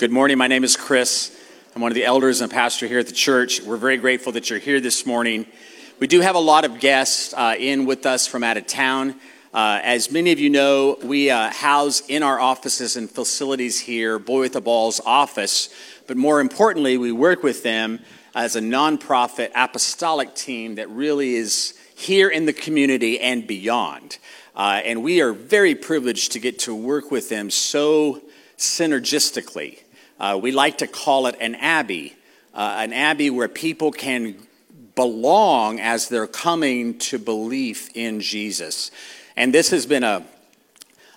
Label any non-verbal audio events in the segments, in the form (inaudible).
Good morning. My name is Chris. I'm one of the elders and pastor here at the church. We're very grateful that you're here this morning. We do have a lot of guests uh, in with us from out of town. Uh, as many of you know, we uh, house in our offices and facilities here Boy with the Ball's office, but more importantly, we work with them as a nonprofit apostolic team that really is here in the community and beyond. Uh, and we are very privileged to get to work with them so synergistically. Uh, we like to call it an abbey, uh, an abbey where people can belong as they're coming to belief in Jesus. And this has been a,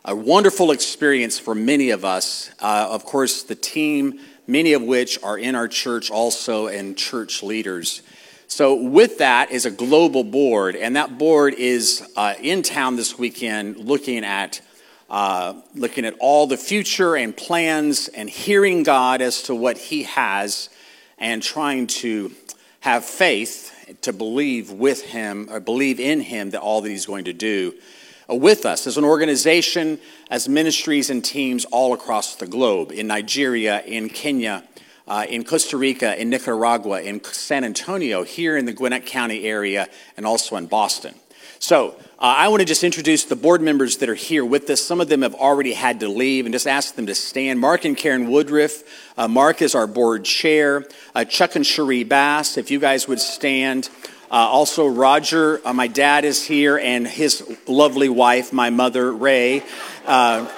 a wonderful experience for many of us. Uh, of course, the team, many of which are in our church also, and church leaders. So, with that is a global board, and that board is uh, in town this weekend looking at. Uh, looking at all the future and plans and hearing God as to what He has and trying to have faith to believe with Him or believe in Him that all that He's going to do uh, with us as an organization, as ministries and teams all across the globe in Nigeria, in Kenya, uh, in Costa Rica, in Nicaragua, in San Antonio, here in the Gwinnett County area, and also in Boston. So, uh, I want to just introduce the board members that are here with us. Some of them have already had to leave and just ask them to stand. Mark and Karen Woodruff. Uh, Mark is our board chair. Uh, Chuck and Cherie Bass, if you guys would stand. Uh, also, Roger, uh, my dad is here, and his lovely wife, my mother, Ray. Uh,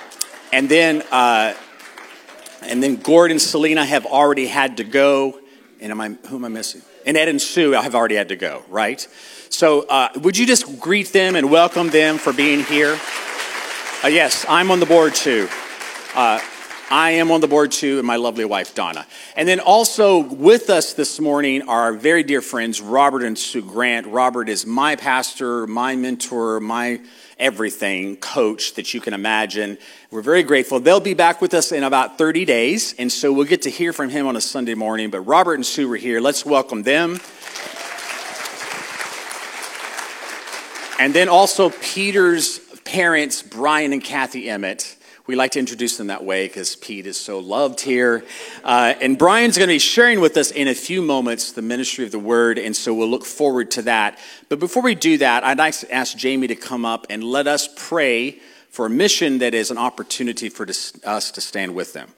and then, and then Gordon and Selena have already had to go. And am I, who am I missing? And Ed and Sue have already had to go, right? So, uh, would you just greet them and welcome them for being here? Uh, yes, I'm on the board too. I am on the board too, and my lovely wife, Donna. And then also with us this morning are our very dear friends, Robert and Sue Grant. Robert is my pastor, my mentor, my everything coach that you can imagine. We're very grateful. They'll be back with us in about 30 days, and so we'll get to hear from him on a Sunday morning. But Robert and Sue are here. Let's welcome them. And then also Peter's parents, Brian and Kathy Emmett. We like to introduce them that way because Pete is so loved here. Uh, and Brian's going to be sharing with us in a few moments the ministry of the word, and so we'll look forward to that. But before we do that, I'd like to ask Jamie to come up and let us pray for a mission that is an opportunity for us to stand with them.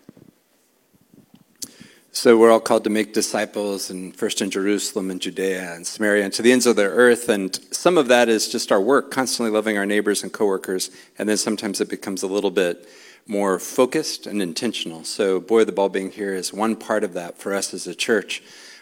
So we're all called to make disciples, and first in Jerusalem and Judea and Samaria and to the ends of the earth. And some of that is just our work, constantly loving our neighbors and coworkers. And then sometimes it becomes a little bit more focused and intentional. So, boy, the ball being here is one part of that for us as a church.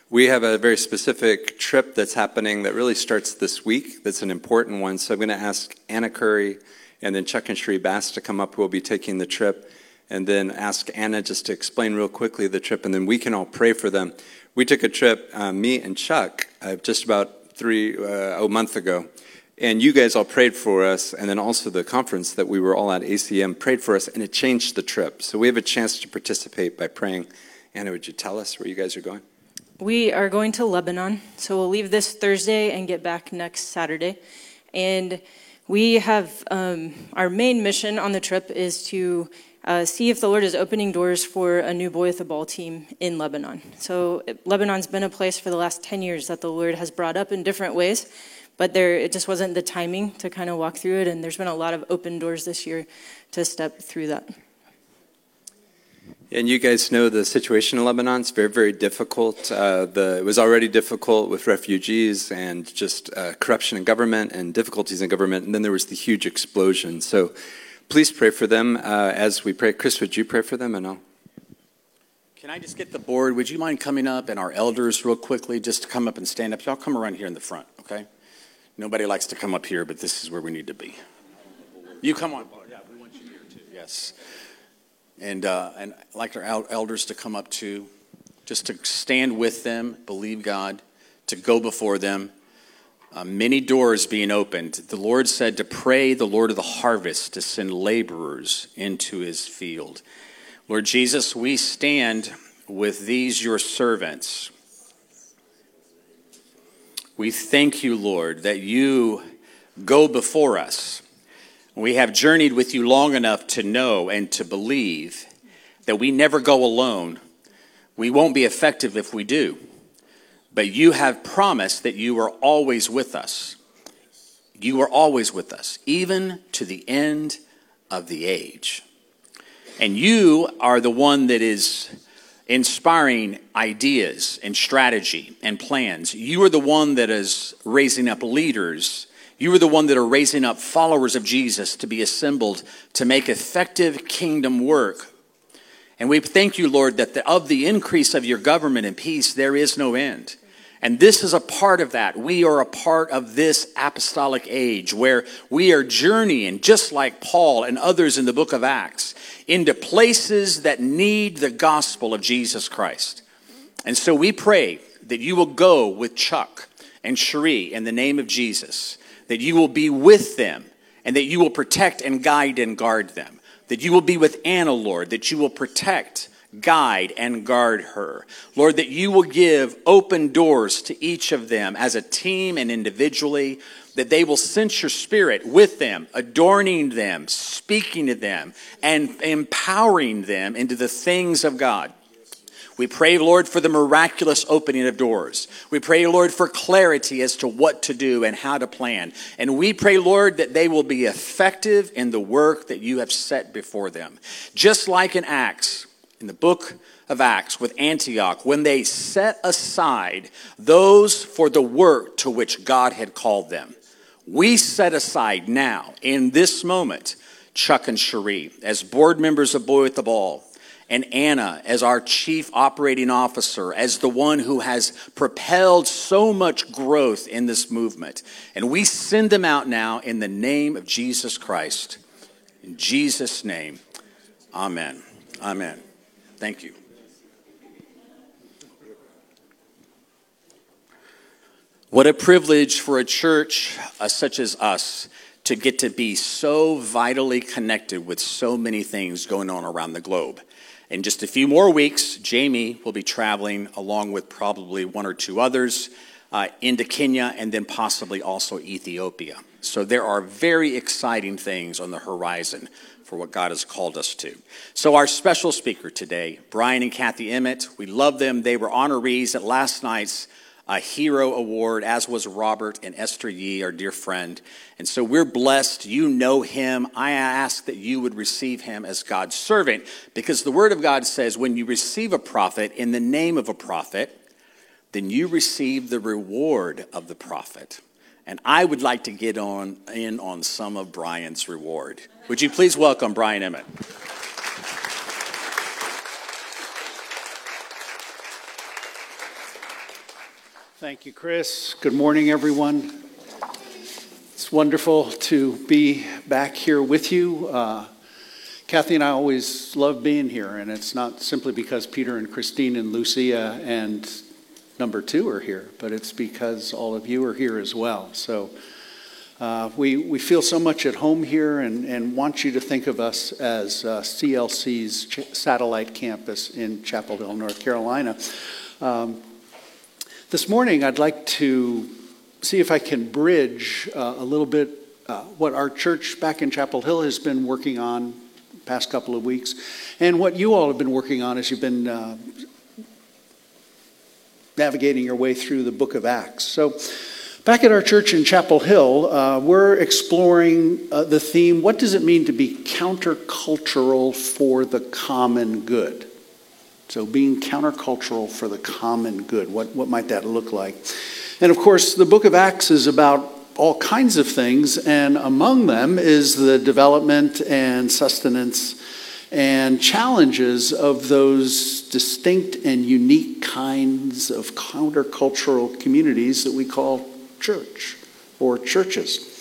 We have a very specific trip that's happening that really starts this week. That's an important one. So I'm going to ask Anna Curry and then Chuck and Cherie Bass to come up. We'll be taking the trip and then ask Anna just to explain real quickly the trip, and then we can all pray for them. We took a trip, uh, me and Chuck, uh, just about three uh, a month ago, and you guys all prayed for us, and then also the conference that we were all at ACM prayed for us, and it changed the trip. So we have a chance to participate by praying. Anna, would you tell us where you guys are going? We are going to Lebanon, so we'll leave this Thursday and get back next Saturday, and we have um, our main mission on the trip is to uh, see if the Lord is opening doors for a new boy with a ball team in Lebanon. So Lebanon's been a place for the last 10 years that the Lord has brought up in different ways, but there it just wasn't the timing to kind of walk through it, and there's been a lot of open doors this year to step through that. And you guys know the situation in Lebanon is very, very difficult. Uh, the, it was already difficult with refugees and just uh, corruption in government and difficulties in government, and then there was the huge explosion. So Please pray for them uh, as we pray. Chris, would you pray for them and I'll. Can I just get the board? Would you mind coming up and our elders, real quickly, just to come up and stand up? Y'all come around here in the front, okay? Nobody likes to come up here, but this is where we need to be. You come on. Yeah, we want you here too. Yes. And, uh, and I'd like our elders to come up too, just to stand with them, believe God, to go before them uh, many doors being opened. The Lord said to pray the Lord of the harvest to send laborers into his field. Lord Jesus, we stand with these your servants. We thank you, Lord, that you go before us. We have journeyed with you long enough to know and to believe that we never go alone. We won't be effective if we do. But you have promised that you are always with us. You are always with us, even to the end of the age. And you are the one that is inspiring ideas and strategy and plans. You are the one that is raising up leaders. You are the one that are raising up followers of Jesus to be assembled to make effective kingdom work. And we thank you, Lord, that the, of the increase of your government and peace, there is no end. And this is a part of that. We are a part of this apostolic age where we are journeying, just like Paul and others in the book of Acts, into places that need the gospel of Jesus Christ. And so we pray that you will go with Chuck and Cherie in the name of Jesus, that you will be with them, and that you will protect and guide and guard them, that you will be with Anna, Lord, that you will protect guide and guard her. Lord, that you will give open doors to each of them as a team and individually, that they will sense your spirit with them, adorning them, speaking to them, and empowering them into the things of God. We pray, Lord, for the miraculous opening of doors. We pray, Lord, for clarity as to what to do and how to plan. And we pray, Lord, that they will be effective in the work that you have set before them. Just like in Acts, in the book of Acts with Antioch when they set aside those for the work to which God had called them. We set aside now, in this moment, Chuck and Cherie as board members of Boy with the Ball, and Anna as our chief operating officer, as the one who has propelled so much growth in this movement. And we send them out now in the name of Jesus Christ. In Jesus' name, amen. Amen. Thank you. What a privilege for a church uh, such as us to get to be so vitally connected with so many things going on around the globe. In just a few more weeks, Jamie will be traveling along with probably one or two others uh, into Kenya and then possibly also Ethiopia. So there are very exciting things on the horizon for what God has called us to. So, our special speaker today, Brian and Kathy Emmett, we love them. They were honorees at last night's uh, Hero Award, as was Robert and Esther Yee, our dear friend. And so we're blessed. You know him. I ask that you would receive him as God's servant because the Word of God says when you receive a prophet in the name of a prophet, then you receive the reward of the prophet. And I would like to get on in on some of Brian's reward. Would you please welcome Brian Emmett? Thank you, Chris. Good morning, everyone. It's wonderful to be back here with you. Uh, Kathy and I always love being here, and it's not simply because Peter and Christine and Lucia and number two are here, but it's because all of you are here as well. So uh, we, we feel so much at home here and, and want you to think of us as uh, CLC's ch- satellite campus in Chapel Hill, North Carolina. Um, this morning, I'd like to see if I can bridge uh, a little bit uh, what our church back in Chapel Hill has been working on past couple of weeks and what you all have been working on as you've been uh, navigating your way through the book of Acts. So, back at our church in Chapel Hill, uh, we're exploring uh, the theme what does it mean to be countercultural for the common good? So, being countercultural for the common good, what, what might that look like? And of course, the book of Acts is about all kinds of things, and among them is the development and sustenance and challenges of those distinct and unique kinds of countercultural communities that we call church or churches.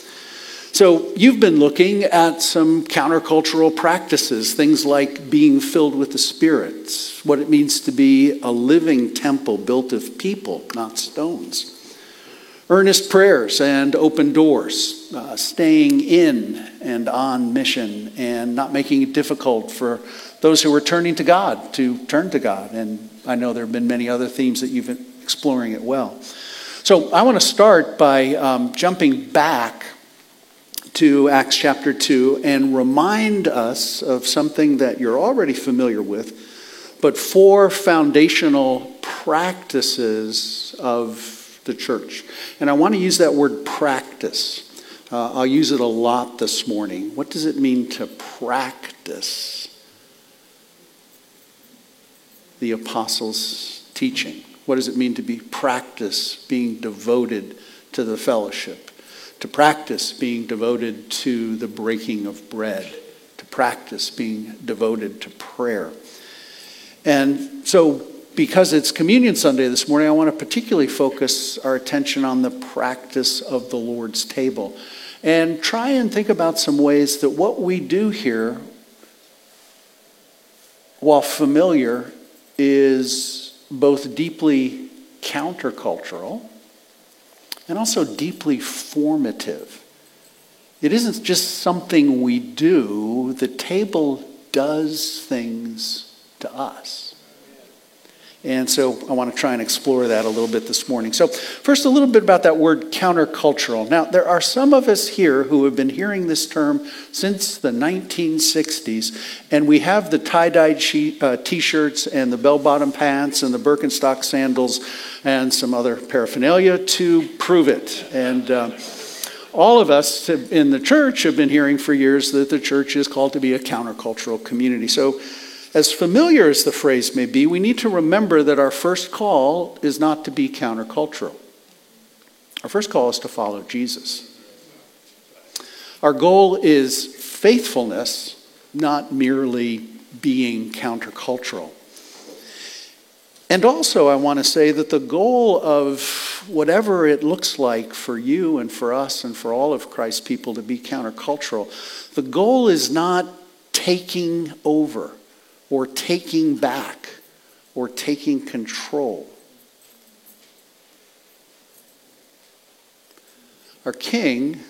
So, you've been looking at some countercultural practices, things like being filled with the Spirit, what it means to be a living temple built of people, not stones earnest prayers and open doors, uh, staying in and on mission, and not making it difficult for those who are turning to God to turn to God. And I know there have been many other themes that you've been exploring it well. So I want to start by um, jumping back to Acts chapter 2 and remind us of something that you're already familiar with, but four foundational practices of the church. And I want to use that word practice. Uh, I'll use it a lot this morning. What does it mean to practice the apostles' teaching? What does it mean to be practice being devoted to the fellowship? To practice being devoted to the breaking of bread? To practice being devoted to prayer? And so, because it's Communion Sunday this morning, I want to particularly focus our attention on the practice of the Lord's table and try and think about some ways that what we do here, while familiar, is both deeply countercultural and also deeply formative. It isn't just something we do, the table does things to us. And so I want to try and explore that a little bit this morning. So, first, a little bit about that word countercultural. Now, there are some of us here who have been hearing this term since the 1960s, and we have the tie dyed uh, t shirts and the bell bottom pants and the Birkenstock sandals and some other paraphernalia to prove it. And uh, all of us in the church have been hearing for years that the church is called to be a countercultural community. So, as familiar as the phrase may be, we need to remember that our first call is not to be countercultural. Our first call is to follow Jesus. Our goal is faithfulness, not merely being countercultural. And also, I want to say that the goal of whatever it looks like for you and for us and for all of Christ's people to be countercultural, the goal is not taking over or taking back or taking control. Our king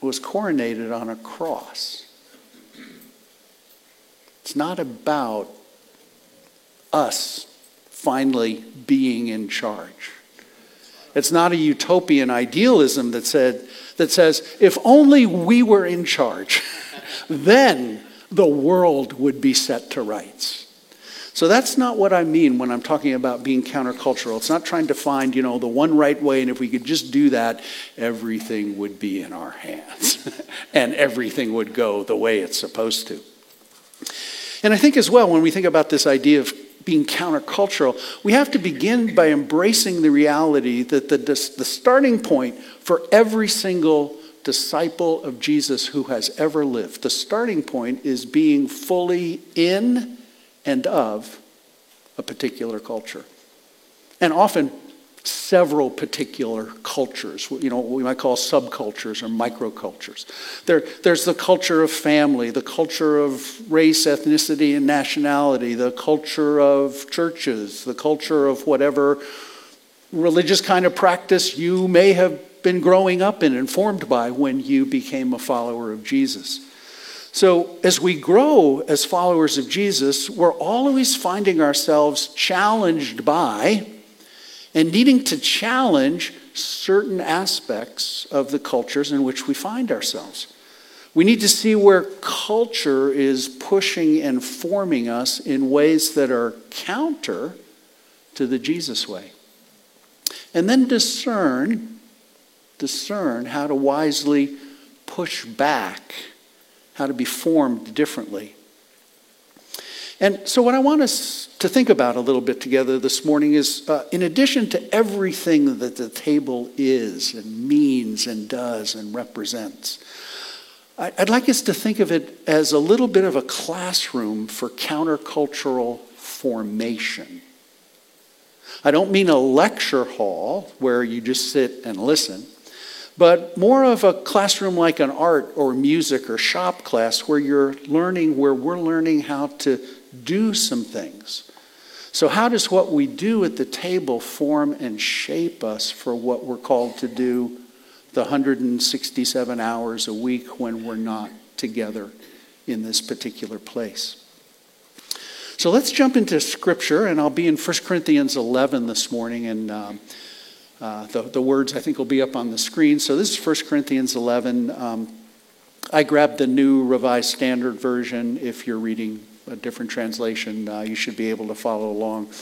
was coronated on a cross. It's not about us finally being in charge. It's not a utopian idealism that said that says if only we were in charge, (laughs) then the world would be set to rights. So that's not what I mean when I'm talking about being countercultural. It's not trying to find, you know, the one right way, and if we could just do that, everything would be in our hands (laughs) and everything would go the way it's supposed to. And I think as well, when we think about this idea of being countercultural, we have to begin by embracing the reality that the, the starting point for every single disciple of Jesus who has ever lived. The starting point is being fully in and of a particular culture. And often, several particular cultures, you know, what we might call subcultures or microcultures. There, there's the culture of family, the culture of race, ethnicity, and nationality, the culture of churches, the culture of whatever religious kind of practice you may have been growing up and informed by when you became a follower of Jesus. So, as we grow as followers of Jesus, we're always finding ourselves challenged by and needing to challenge certain aspects of the cultures in which we find ourselves. We need to see where culture is pushing and forming us in ways that are counter to the Jesus way. And then discern discern how to wisely push back, how to be formed differently. And so, what I want us to think about a little bit together this morning is uh, in addition to everything that the table is and means and does and represents, I'd like us to think of it as a little bit of a classroom for countercultural formation. I don't mean a lecture hall where you just sit and listen but more of a classroom like an art or music or shop class where you're learning, where we're learning how to do some things. So, how does what we do at the table form and shape us for what we're called to do the 167 hours a week when we're not together in this particular place? So, let's jump into scripture, and I'll be in 1 Corinthians 11 this morning. And um, uh, the, the words I think will be up on the screen. So this is 1 Corinthians 11. Um, I grabbed the new Revised Standard Version. If you're reading a different translation, uh, you should be able to follow along.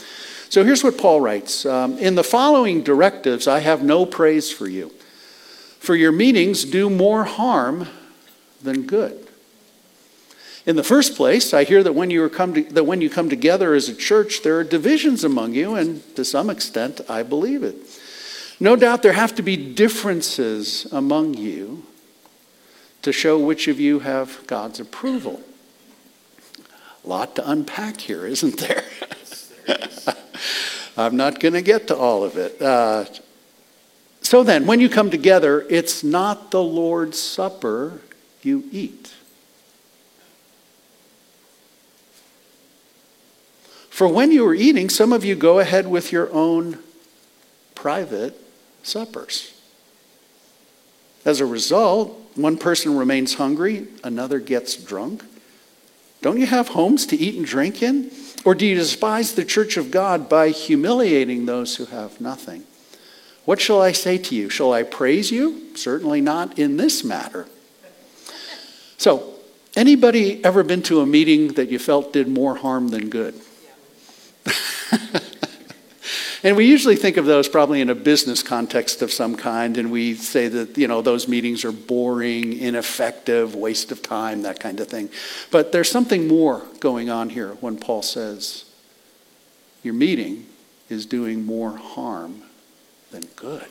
So here's what Paul writes um, In the following directives, I have no praise for you. For your meetings do more harm than good. In the first place, I hear that when you come to, that when you come together as a church, there are divisions among you, and to some extent, I believe it. No doubt there have to be differences among you to show which of you have God's approval. A lot to unpack here, isn't there? (laughs) I'm not going to get to all of it. Uh, so then, when you come together, it's not the Lord's Supper you eat. For when you are eating, some of you go ahead with your own private suppers. As a result, one person remains hungry, another gets drunk. Don't you have homes to eat and drink in? Or do you despise the church of God by humiliating those who have nothing? What shall I say to you? Shall I praise you? Certainly not in this matter. So, anybody ever been to a meeting that you felt did more harm than good? And we usually think of those probably in a business context of some kind, and we say that, you know, those meetings are boring, ineffective, waste of time, that kind of thing. But there's something more going on here when Paul says, your meeting is doing more harm than good.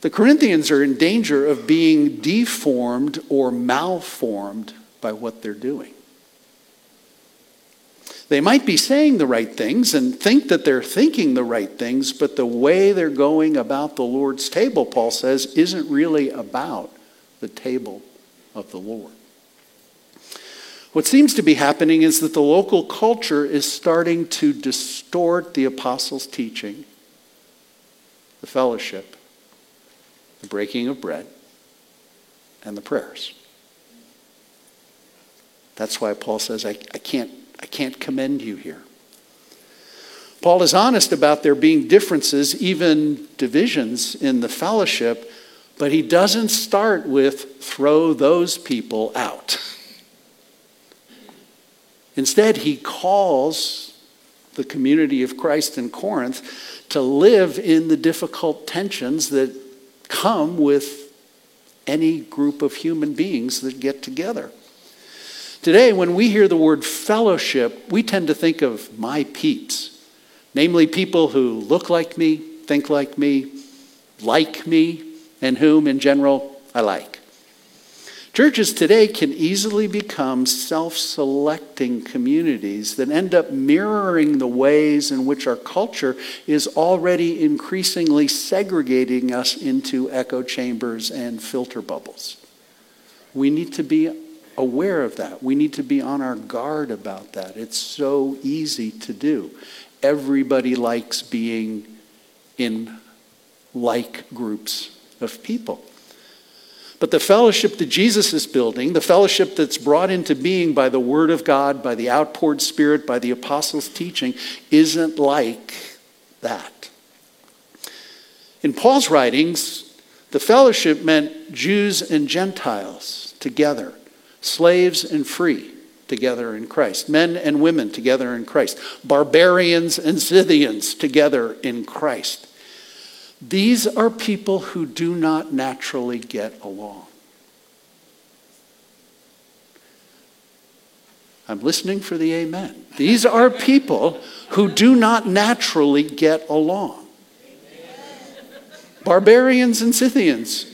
The Corinthians are in danger of being deformed or malformed by what they're doing. They might be saying the right things and think that they're thinking the right things, but the way they're going about the Lord's table, Paul says, isn't really about the table of the Lord. What seems to be happening is that the local culture is starting to distort the apostles' teaching, the fellowship, the breaking of bread, and the prayers. That's why Paul says, I, I can't I can't commend you here. Paul is honest about there being differences, even divisions in the fellowship, but he doesn't start with throw those people out. Instead, he calls the community of Christ in Corinth to live in the difficult tensions that come with any group of human beings that get together. Today, when we hear the word fellowship, we tend to think of my peeps, namely people who look like me, think like me, like me, and whom, in general, I like. Churches today can easily become self selecting communities that end up mirroring the ways in which our culture is already increasingly segregating us into echo chambers and filter bubbles. We need to be aware of that. We need to be on our guard about that. It's so easy to do. Everybody likes being in like groups of people. But the fellowship that Jesus is building, the fellowship that's brought into being by the Word of God, by the outpoured Spirit, by the apostles' teaching, isn't like that. In Paul's writings, the fellowship meant Jews and Gentiles together slaves and free together in Christ, men and women together in Christ, barbarians and Scythians together in Christ. These are people who do not naturally get along. I'm listening for the amen. These are people who do not naturally get along. Barbarians and Scythians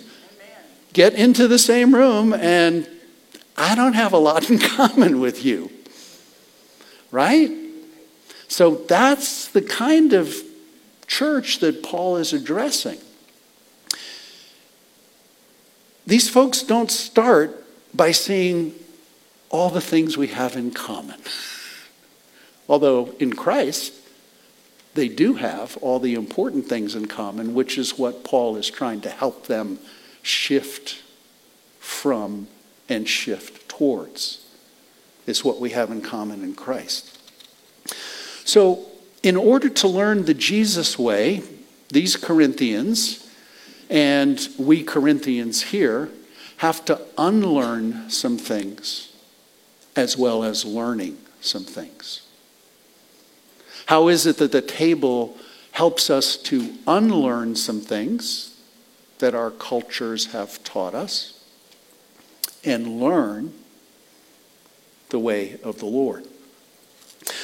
get into the same room and I don't have a lot in (laughs) common with you. Right? So that's the kind of church that Paul is addressing. These folks don't start by seeing all the things we have in common. (laughs) Although in Christ, they do have all the important things in common, which is what Paul is trying to help them shift from and shift towards, is what we have in common in Christ. So, in order to learn the Jesus way, these Corinthians and we Corinthians here have to unlearn some things as well as learning some things? How is it that the table helps us to unlearn some things that our cultures have taught us and learn the way of the Lord?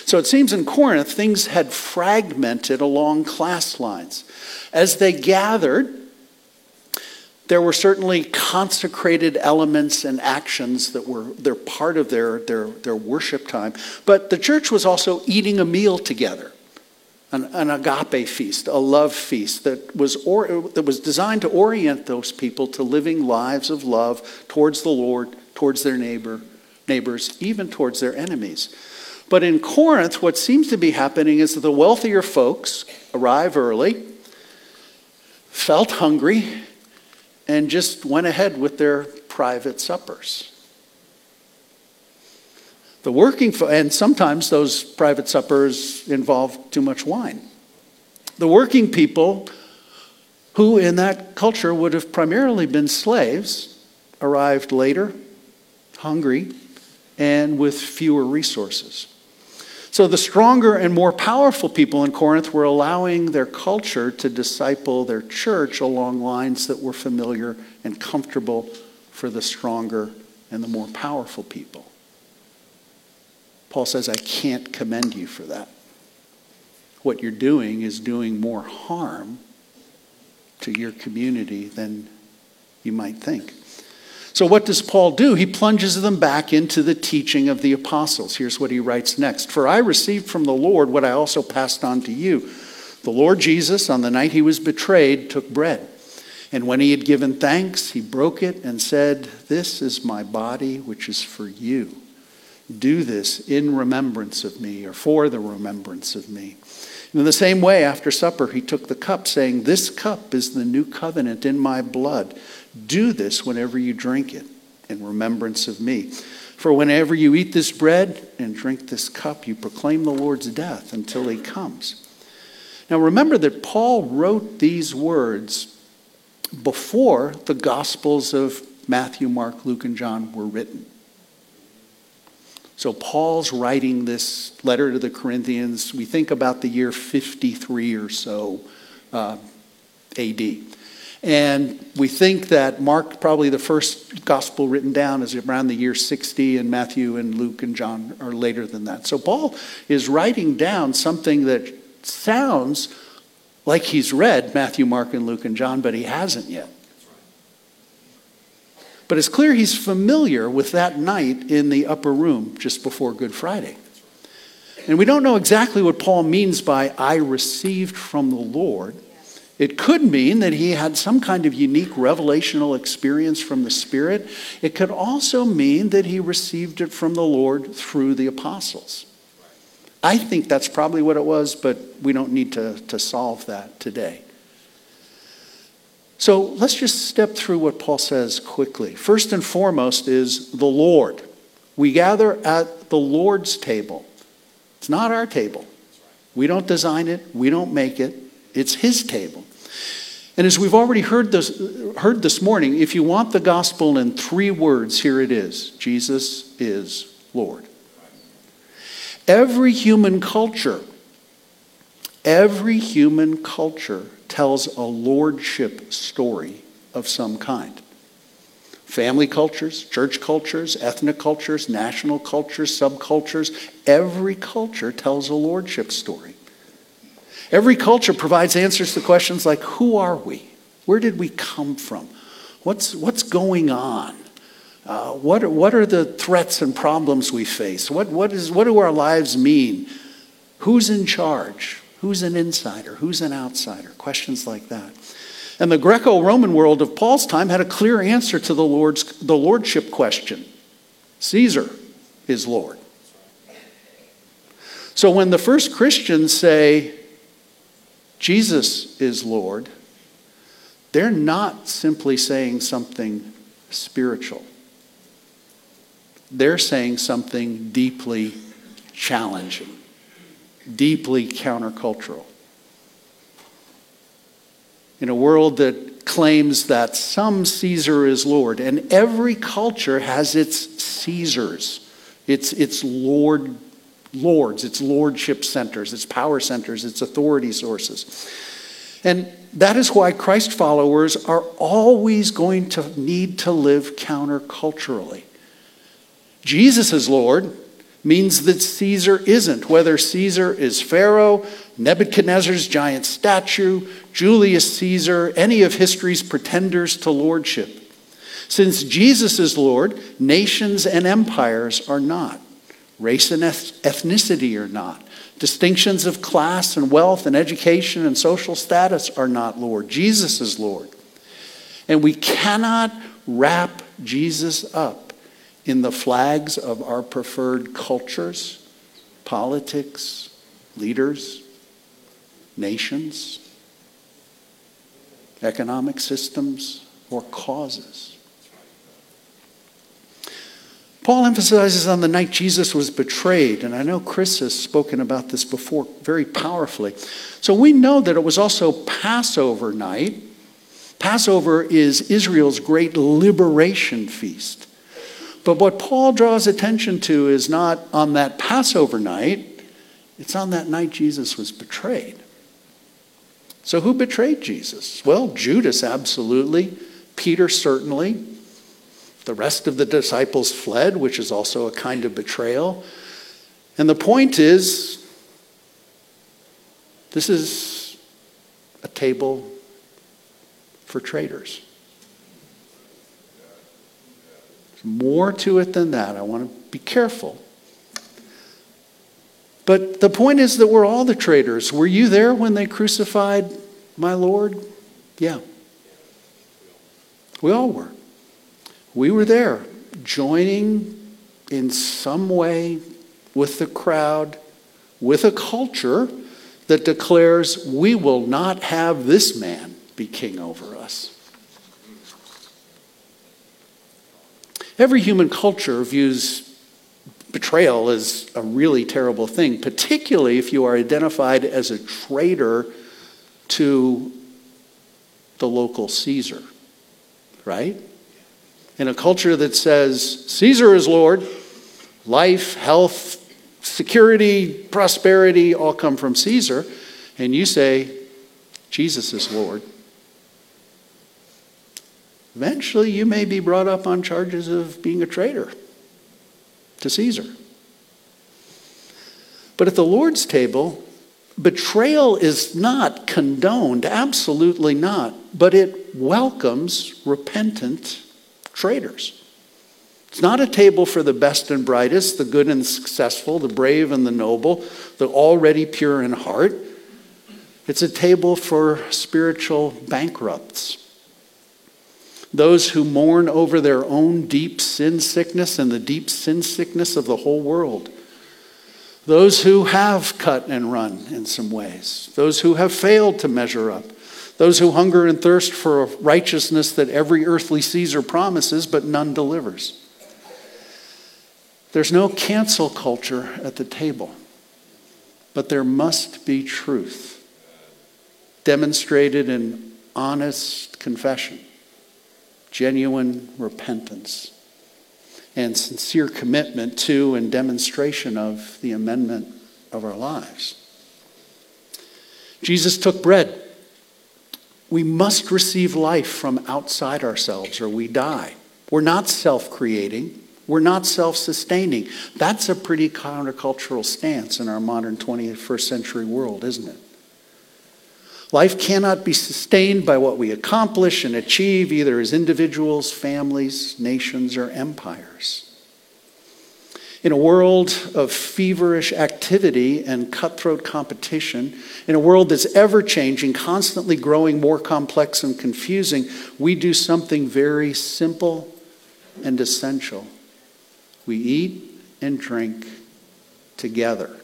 So it seems in Corinth, things had fragmented along class lines. As they gathered, there were certainly consecrated elements and actions that were they're part of their, their, their worship time. But the church was also eating a meal together, an, an agape feast, a love feast that was, or, that was designed to orient those people to living lives of love towards the Lord, towards their neighbor, neighbors, even towards their enemies. But in Corinth, what seems to be happening is that the wealthier folks arrive early, felt hungry, and just went ahead with their private suppers. The working, and sometimes those private suppers involve too much wine. The working people, who in that culture would have primarily been slaves, arrived later, hungry, and with fewer resources. So the stronger and more powerful people in Corinth were allowing their culture to disciple their church along lines that were familiar and comfortable for the stronger and the more powerful people. Paul says, I can't commend you for that. What you're doing is doing more harm to your community than you might think. So, what does Paul do? He plunges them back into the teaching of the apostles. Here's what he writes next For I received from the Lord what I also passed on to you. The Lord Jesus, on the night he was betrayed, took bread. And when he had given thanks, he broke it and said, This is my body, which is for you. Do this in remembrance of me, or for the remembrance of me. And in the same way, after supper, he took the cup, saying, This cup is the new covenant in my blood. Do this whenever you drink it in remembrance of me. For whenever you eat this bread and drink this cup, you proclaim the Lord's death until he comes. Now remember that Paul wrote these words before the Gospels of Matthew, Mark, Luke, and John were written. So Paul's writing this letter to the Corinthians. We think about the year 53 or so uh, AD. And we think that Mark, probably the first gospel written down, is around the year 60, and Matthew and Luke and John are later than that. So Paul is writing down something that sounds like he's read Matthew, Mark, and Luke and John, but he hasn't yet. But it's clear he's familiar with that night in the upper room just before Good Friday. And we don't know exactly what Paul means by I received from the Lord. It could mean that he had some kind of unique revelational experience from the Spirit. It could also mean that he received it from the Lord through the apostles. I think that's probably what it was, but we don't need to, to solve that today. So let's just step through what Paul says quickly. First and foremost is the Lord. We gather at the Lord's table. It's not our table. We don't design it, we don't make it. It's his table. And as we've already heard this, heard this morning, if you want the gospel in three words, here it is Jesus is Lord. Every human culture, every human culture tells a lordship story of some kind. Family cultures, church cultures, ethnic cultures, national cultures, subcultures, every culture tells a lordship story. Every culture provides answers to questions like who are we? Where did we come from? What's, what's going on? Uh, what, are, what are the threats and problems we face? What, what, is, what do our lives mean? Who's in charge? Who's an insider? Who's an outsider? Questions like that. And the Greco Roman world of Paul's time had a clear answer to the, Lord's, the lordship question Caesar is Lord. So when the first Christians say, Jesus is Lord, they're not simply saying something spiritual. They're saying something deeply challenging, deeply countercultural. in a world that claims that some Caesar is Lord. And every culture has its Caesars, its, its Lord, lords, its lordship centers, its power centers, its authority sources. And that is why Christ followers are always going to need to live counterculturally. Jesus is Lord means that Caesar isn't, whether Caesar is Pharaoh, Nebuchadnezzar's giant statue, Julius Caesar, any of history's pretenders to lordship. Since Jesus is Lord, nations and empires are not. Race and ethnicity are not. Distinctions of class and wealth and education and social status are not Lord. Jesus is Lord. And we cannot wrap Jesus up in the flags of our preferred cultures, politics, leaders, nations, economic systems, or causes. Paul emphasizes on the night Jesus was betrayed, and I know Chris has spoken about this before very powerfully. So we know that it was also Passover night. Passover is Israel's great liberation feast. But what Paul draws attention to is not on that Passover night, it's on that night Jesus was betrayed. So who betrayed Jesus? Well, Judas, absolutely. Peter, certainly. The rest of the disciples fled, which is also a kind of betrayal. And the point is this is a table for traitors. There's more to it than that. I want to be careful. But the point is that we're all the traitors. Were you there when they crucified my Lord? Yeah. We all were. We were there, joining in some way with the crowd, with a culture that declares we will not have this man be king over us. Every human culture views betrayal as a really terrible thing, particularly if you are identified as a traitor to the local Caesar, right? in a culture that says Caesar is Lord, life, health, security, prosperity all come from Caesar, and you say Jesus is Lord, eventually you may be brought up on charges of being a traitor to Caesar. But at the Lord's table, betrayal is not condoned, absolutely not, but it welcomes repentant traitors. It's not a table for the best and brightest, the good and successful, the brave and the noble, the already pure in heart. It's a table for spiritual bankrupts. Those who mourn over their own deep sin sickness and the deep sin sickness of the whole world. Those who have cut and run in some ways. Those who have failed to measure up those who hunger and thirst for a righteousness that every earthly Caesar promises, but none delivers. There's no cancel culture at the table, but there must be truth demonstrated in honest confession, genuine repentance, and sincere commitment to and demonstration of the amendment of our lives. Jesus took bread we must receive life from outside ourselves or we die. We're not self creating, we're not self sustaining. That's a pretty countercultural stance in our modern 21st century world, isn't it? Life cannot be sustained by what we accomplish and achieve, either as individuals, families, nations, or empires. In a world of feverish activity and cutthroat competition, in a world that's ever changing, constantly growing more complex and confusing, we do something very simple and essential. We eat and drink together.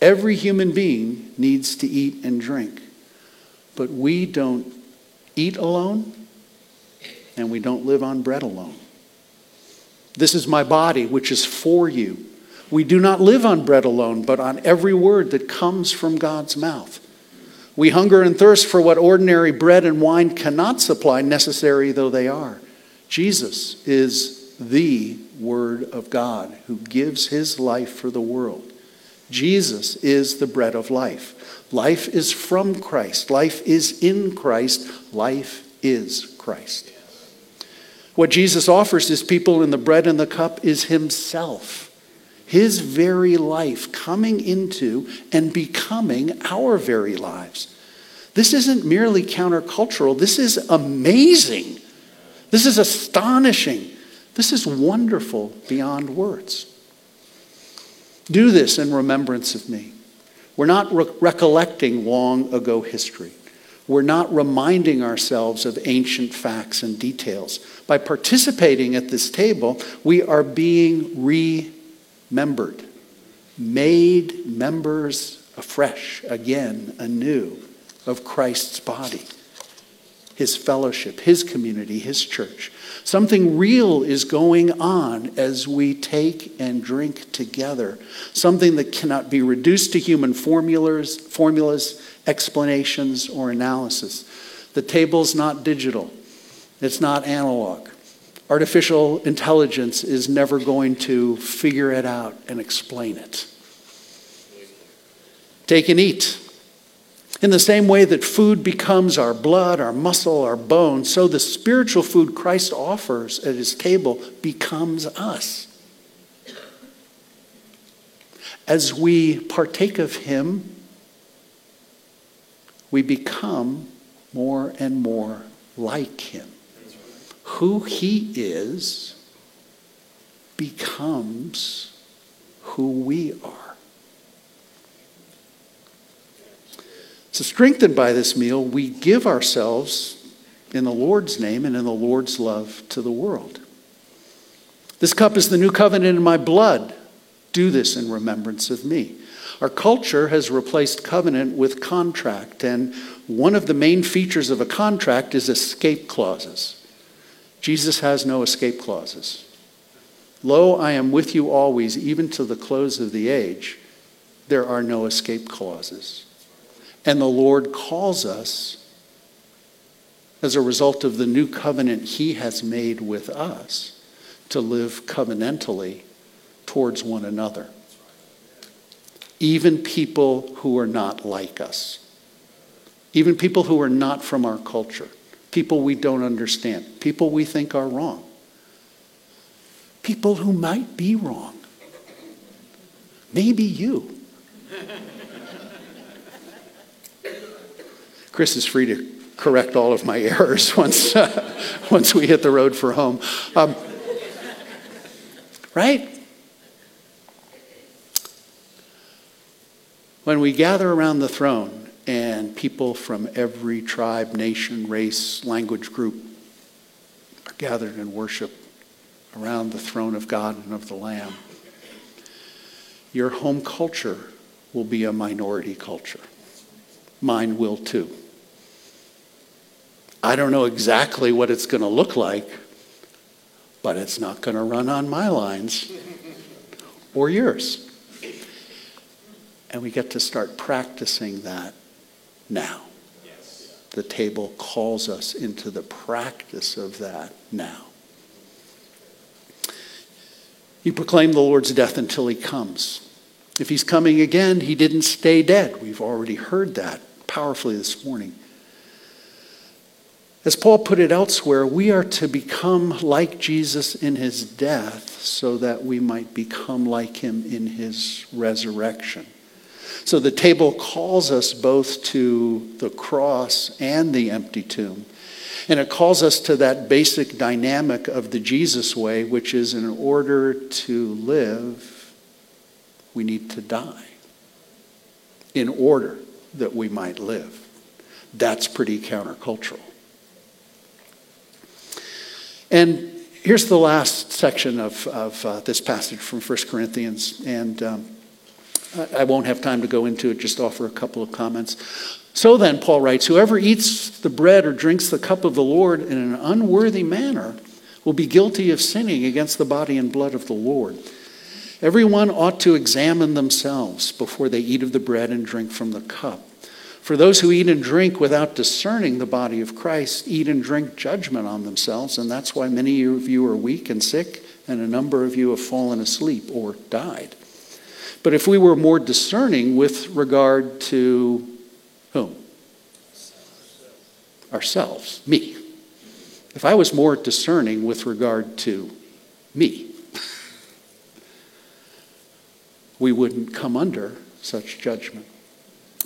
Every human being needs to eat and drink, but we don't eat alone and we don't live on bread alone. This is my body, which is for you. We do not live on bread alone, but on every word that comes from God's mouth. We hunger and thirst for what ordinary bread and wine cannot supply, necessary though they are. Jesus is the Word of God who gives his life for the world. Jesus is the bread of life. Life is from Christ, life is in Christ, life is Christ. What Jesus offers his people in the bread and the cup is himself his very life coming into and becoming our very lives. This isn't merely countercultural, this is amazing. This is astonishing. This is wonderful beyond words. Do this in remembrance of me. We're not re- recollecting long ago history. We're not reminding ourselves of ancient facts and details. By participating at this table, we are being remembered, made members afresh, again, anew of Christ's body, his fellowship, his community, his church. Something real is going on as we take and drink together. Something that cannot be reduced to human formulas, formulas, explanations, or analysis. The table's not digital. It's not analog. Artificial intelligence is never going to figure it out and explain it. Take and eat. In the same way that food becomes our blood, our muscle, our bone, so the spiritual food Christ offers at his table becomes us. As we partake of him, we become more and more like him who he is becomes who we are. So, strengthened by this meal, we give ourselves in the Lord's name and in the Lord's love to the world. This cup is the new covenant in my blood. Do this in remembrance of me. Our culture has replaced covenant with contract, and one of the main features of a contract is escape clauses. Jesus has no escape clauses. Lo, I am with you always, even to the close of the age. There are no escape clauses. And the Lord calls us, as a result of the new covenant he has made with us, to live covenantally towards one another. Even people who are not like us, even people who are not from our culture people we don't understand, people we think are wrong, people who might be wrong. Maybe you. Chris is free to correct all of my (laughs) errors once, uh, once we hit the road for home. Um, right? When we gather around the throne, and people from every tribe, nation, race, language group are gathered in worship around the throne of God and of the Lamb. Your home culture will be a minority culture. Mine will too. I don't know exactly what it's going to look like, but it's not going to run on my lines or yours. And we get to start practicing that now. The table calls us into the practice of that now. You proclaim the Lord's death until he comes. If he's coming again, he didn't stay dead. We've already heard that powerfully this morning. As Paul put it elsewhere, we are to become like Jesus in his death so that we might become like him in his resurrection. So the table calls us both to the cross and the empty tomb. And it calls us to that basic dynamic of the Jesus way, which is in order to live, we need to die in order that we might live. That's pretty countercultural. And here's the last section of, of uh, this passage from 1 Corinthians. And. Um, I won't have time to go into it, just offer a couple of comments. So then, Paul writes, whoever eats the bread or drinks the cup of the Lord in an unworthy manner will be guilty of sinning against the body and blood of the Lord. Everyone ought to examine themselves before they eat of the bread and drink from the cup. For those who eat and drink without discerning the body of Christ eat and drink judgment on themselves, and that's why many of you are weak and sick, and a number of you have fallen asleep or died. But if we were more discerning with regard to whom? Ourselves, me. If I was more discerning with regard to me, (laughs) we wouldn't come under such judgment.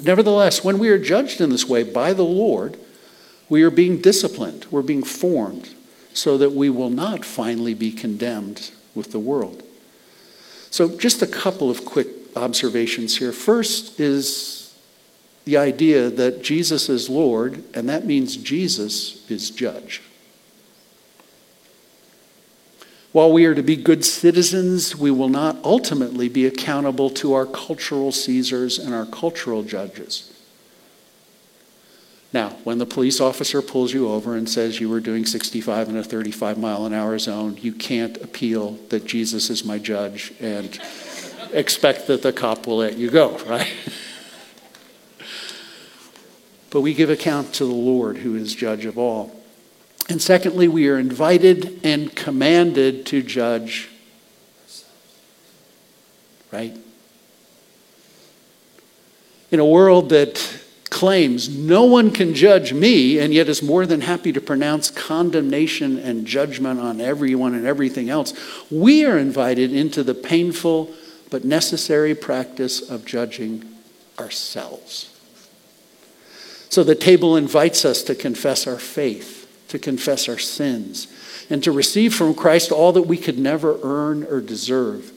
Nevertheless, when we are judged in this way by the Lord, we are being disciplined, we're being formed, so that we will not finally be condemned with the world. So, just a couple of quick observations here. First is the idea that Jesus is Lord, and that means Jesus is judge. While we are to be good citizens, we will not ultimately be accountable to our cultural Caesars and our cultural judges. Now, when the police officer pulls you over and says you were doing 65 in a 35 mile an hour zone, you can't appeal that Jesus is my judge and (laughs) expect that the cop will let you go, right? (laughs) but we give account to the Lord who is judge of all. And secondly, we are invited and commanded to judge. Right? In a world that claims no one can judge me and yet is more than happy to pronounce condemnation and judgment on everyone and everything else, we are invited into the painful but necessary practice of judging ourselves. So the table invites us to confess our faith, to confess our sins, and to receive from Christ all that we could never earn or deserve.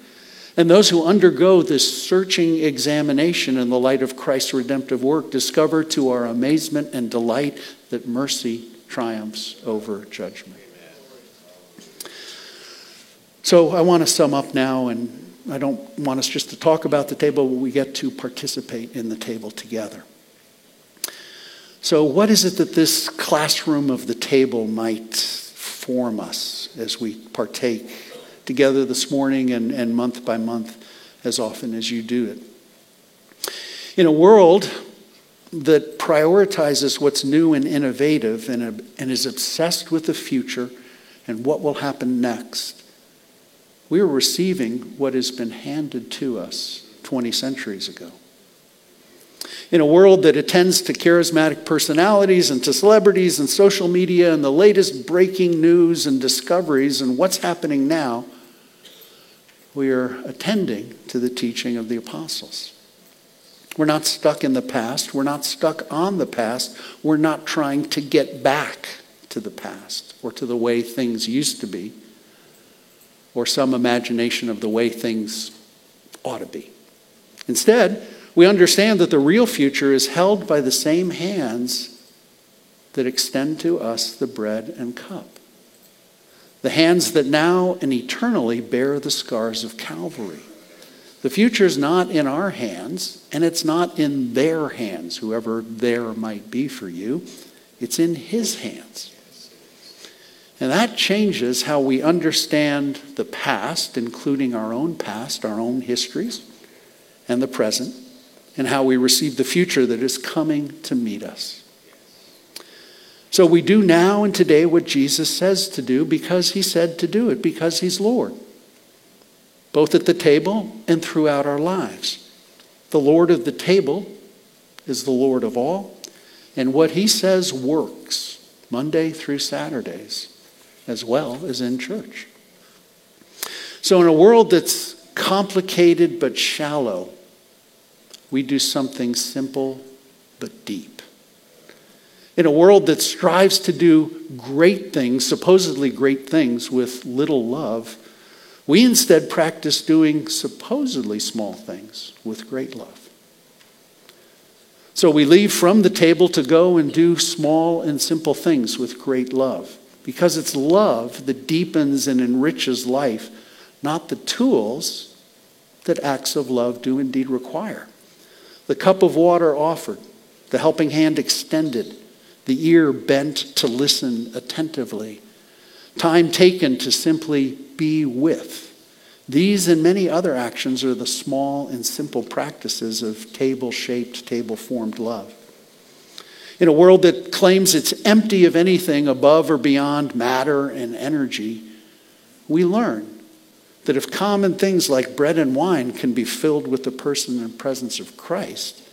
And those who undergo this searching examination in the light of Christ's redemptive work discover to our amazement and delight that mercy triumphs over judgment. So I want to sum up now, and I don't want us just to talk about the table, but we get to participate in the table together. So, what is it that this classroom of the table might form us as we partake together this morning and, and month by month as often as you do it. In a world that prioritizes what's new and innovative and, uh, and is obsessed with the future and what will happen next, we are receiving what has been handed to us 20 centuries ago. In a world that attends to charismatic personalities and to celebrities and social media and the latest breaking news and discoveries and what's happening now, we are attending to the teaching of the apostles. We're not stuck in the past. We're not stuck on the past. We're not trying to get back to the past or to the way things used to be or some imagination of the way things ought to be. Instead, we understand that the real future is held by the same hands that extend to us the bread and cup the hands that now and eternally bear the scars of Calvary. The future is not in our hands, and it's not in their hands, whoever there might be for you. It's in His hands. And that changes how we understand the past, including our own past, our own histories, and the present, and how we receive the future that is coming to meet us. So we do now and today what Jesus says to do because he said to do it, because he's Lord, both at the table and throughout our lives. The Lord of the table is the Lord of all, and what he says works Monday through Saturdays as well as in church. So, in a world that's complicated but shallow, we do something simple but deep. In a world that strives to do great things, supposedly great things, with little love, we instead practice doing supposedly small things with great love. So we leave from the table to go and do small and simple things with great love. Because it's love that deepens and enriches life, not the tools that acts of love do indeed require. The cup of water offered, the helping hand extended, the ear bent to listen attentively, time taken to simply be with. These and many other actions are the small and simple practices of table shaped, table formed love. In a world that claims it's empty of anything above or beyond matter and energy, we learn that if common things like bread and wine can be filled with the person and presence of Christ,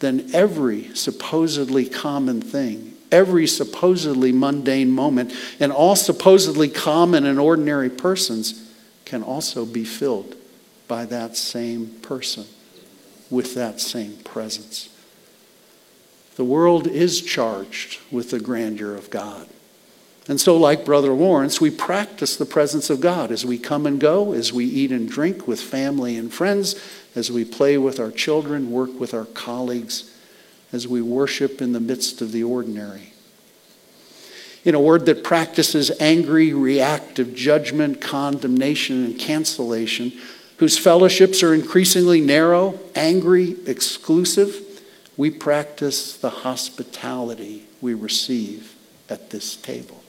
then every supposedly common thing, every supposedly mundane moment, and all supposedly common and ordinary persons can also be filled by that same person with that same presence. The world is charged with the grandeur of God. And so, like Brother Lawrence, we practice the presence of God as we come and go, as we eat and drink with family and friends, as we play with our children, work with our colleagues, as we worship in the midst of the ordinary. In a word that practices angry, reactive judgment, condemnation, and cancellation, whose fellowships are increasingly narrow, angry, exclusive, we practice the hospitality we receive at this table.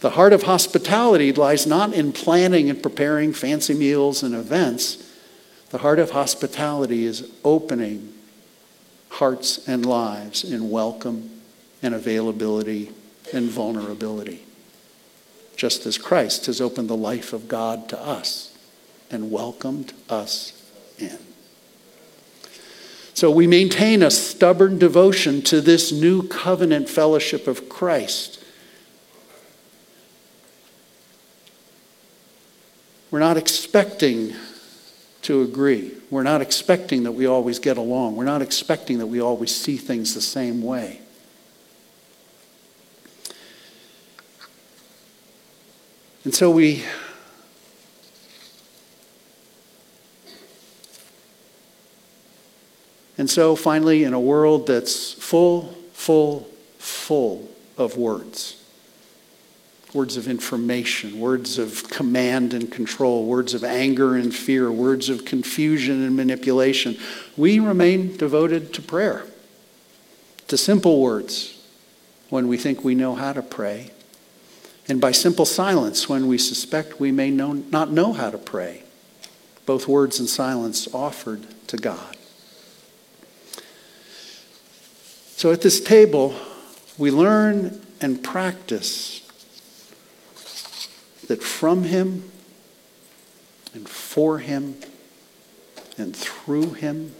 The heart of hospitality lies not in planning and preparing fancy meals and events. The heart of hospitality is opening hearts and lives in welcome and availability and vulnerability. Just as Christ has opened the life of God to us and welcomed us in. So we maintain a stubborn devotion to this new covenant fellowship of Christ We're not expecting to agree. We're not expecting that we always get along. We're not expecting that we always see things the same way. And so we And so finally, in a world that's full, full, full of words, words of information, words of command and control, words of anger and fear, words of confusion and manipulation. We remain devoted to prayer, to simple words when we think we know how to pray, and by simple silence when we suspect we may know, not know how to pray. Both words and silence offered to God. So at this table, we learn and practice that from Him and for Him and through Him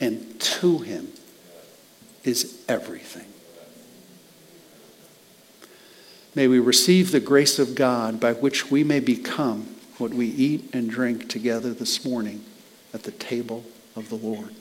and to Him is everything. May we receive the grace of God by which we may become what we eat and drink together this morning at the table of the Lord.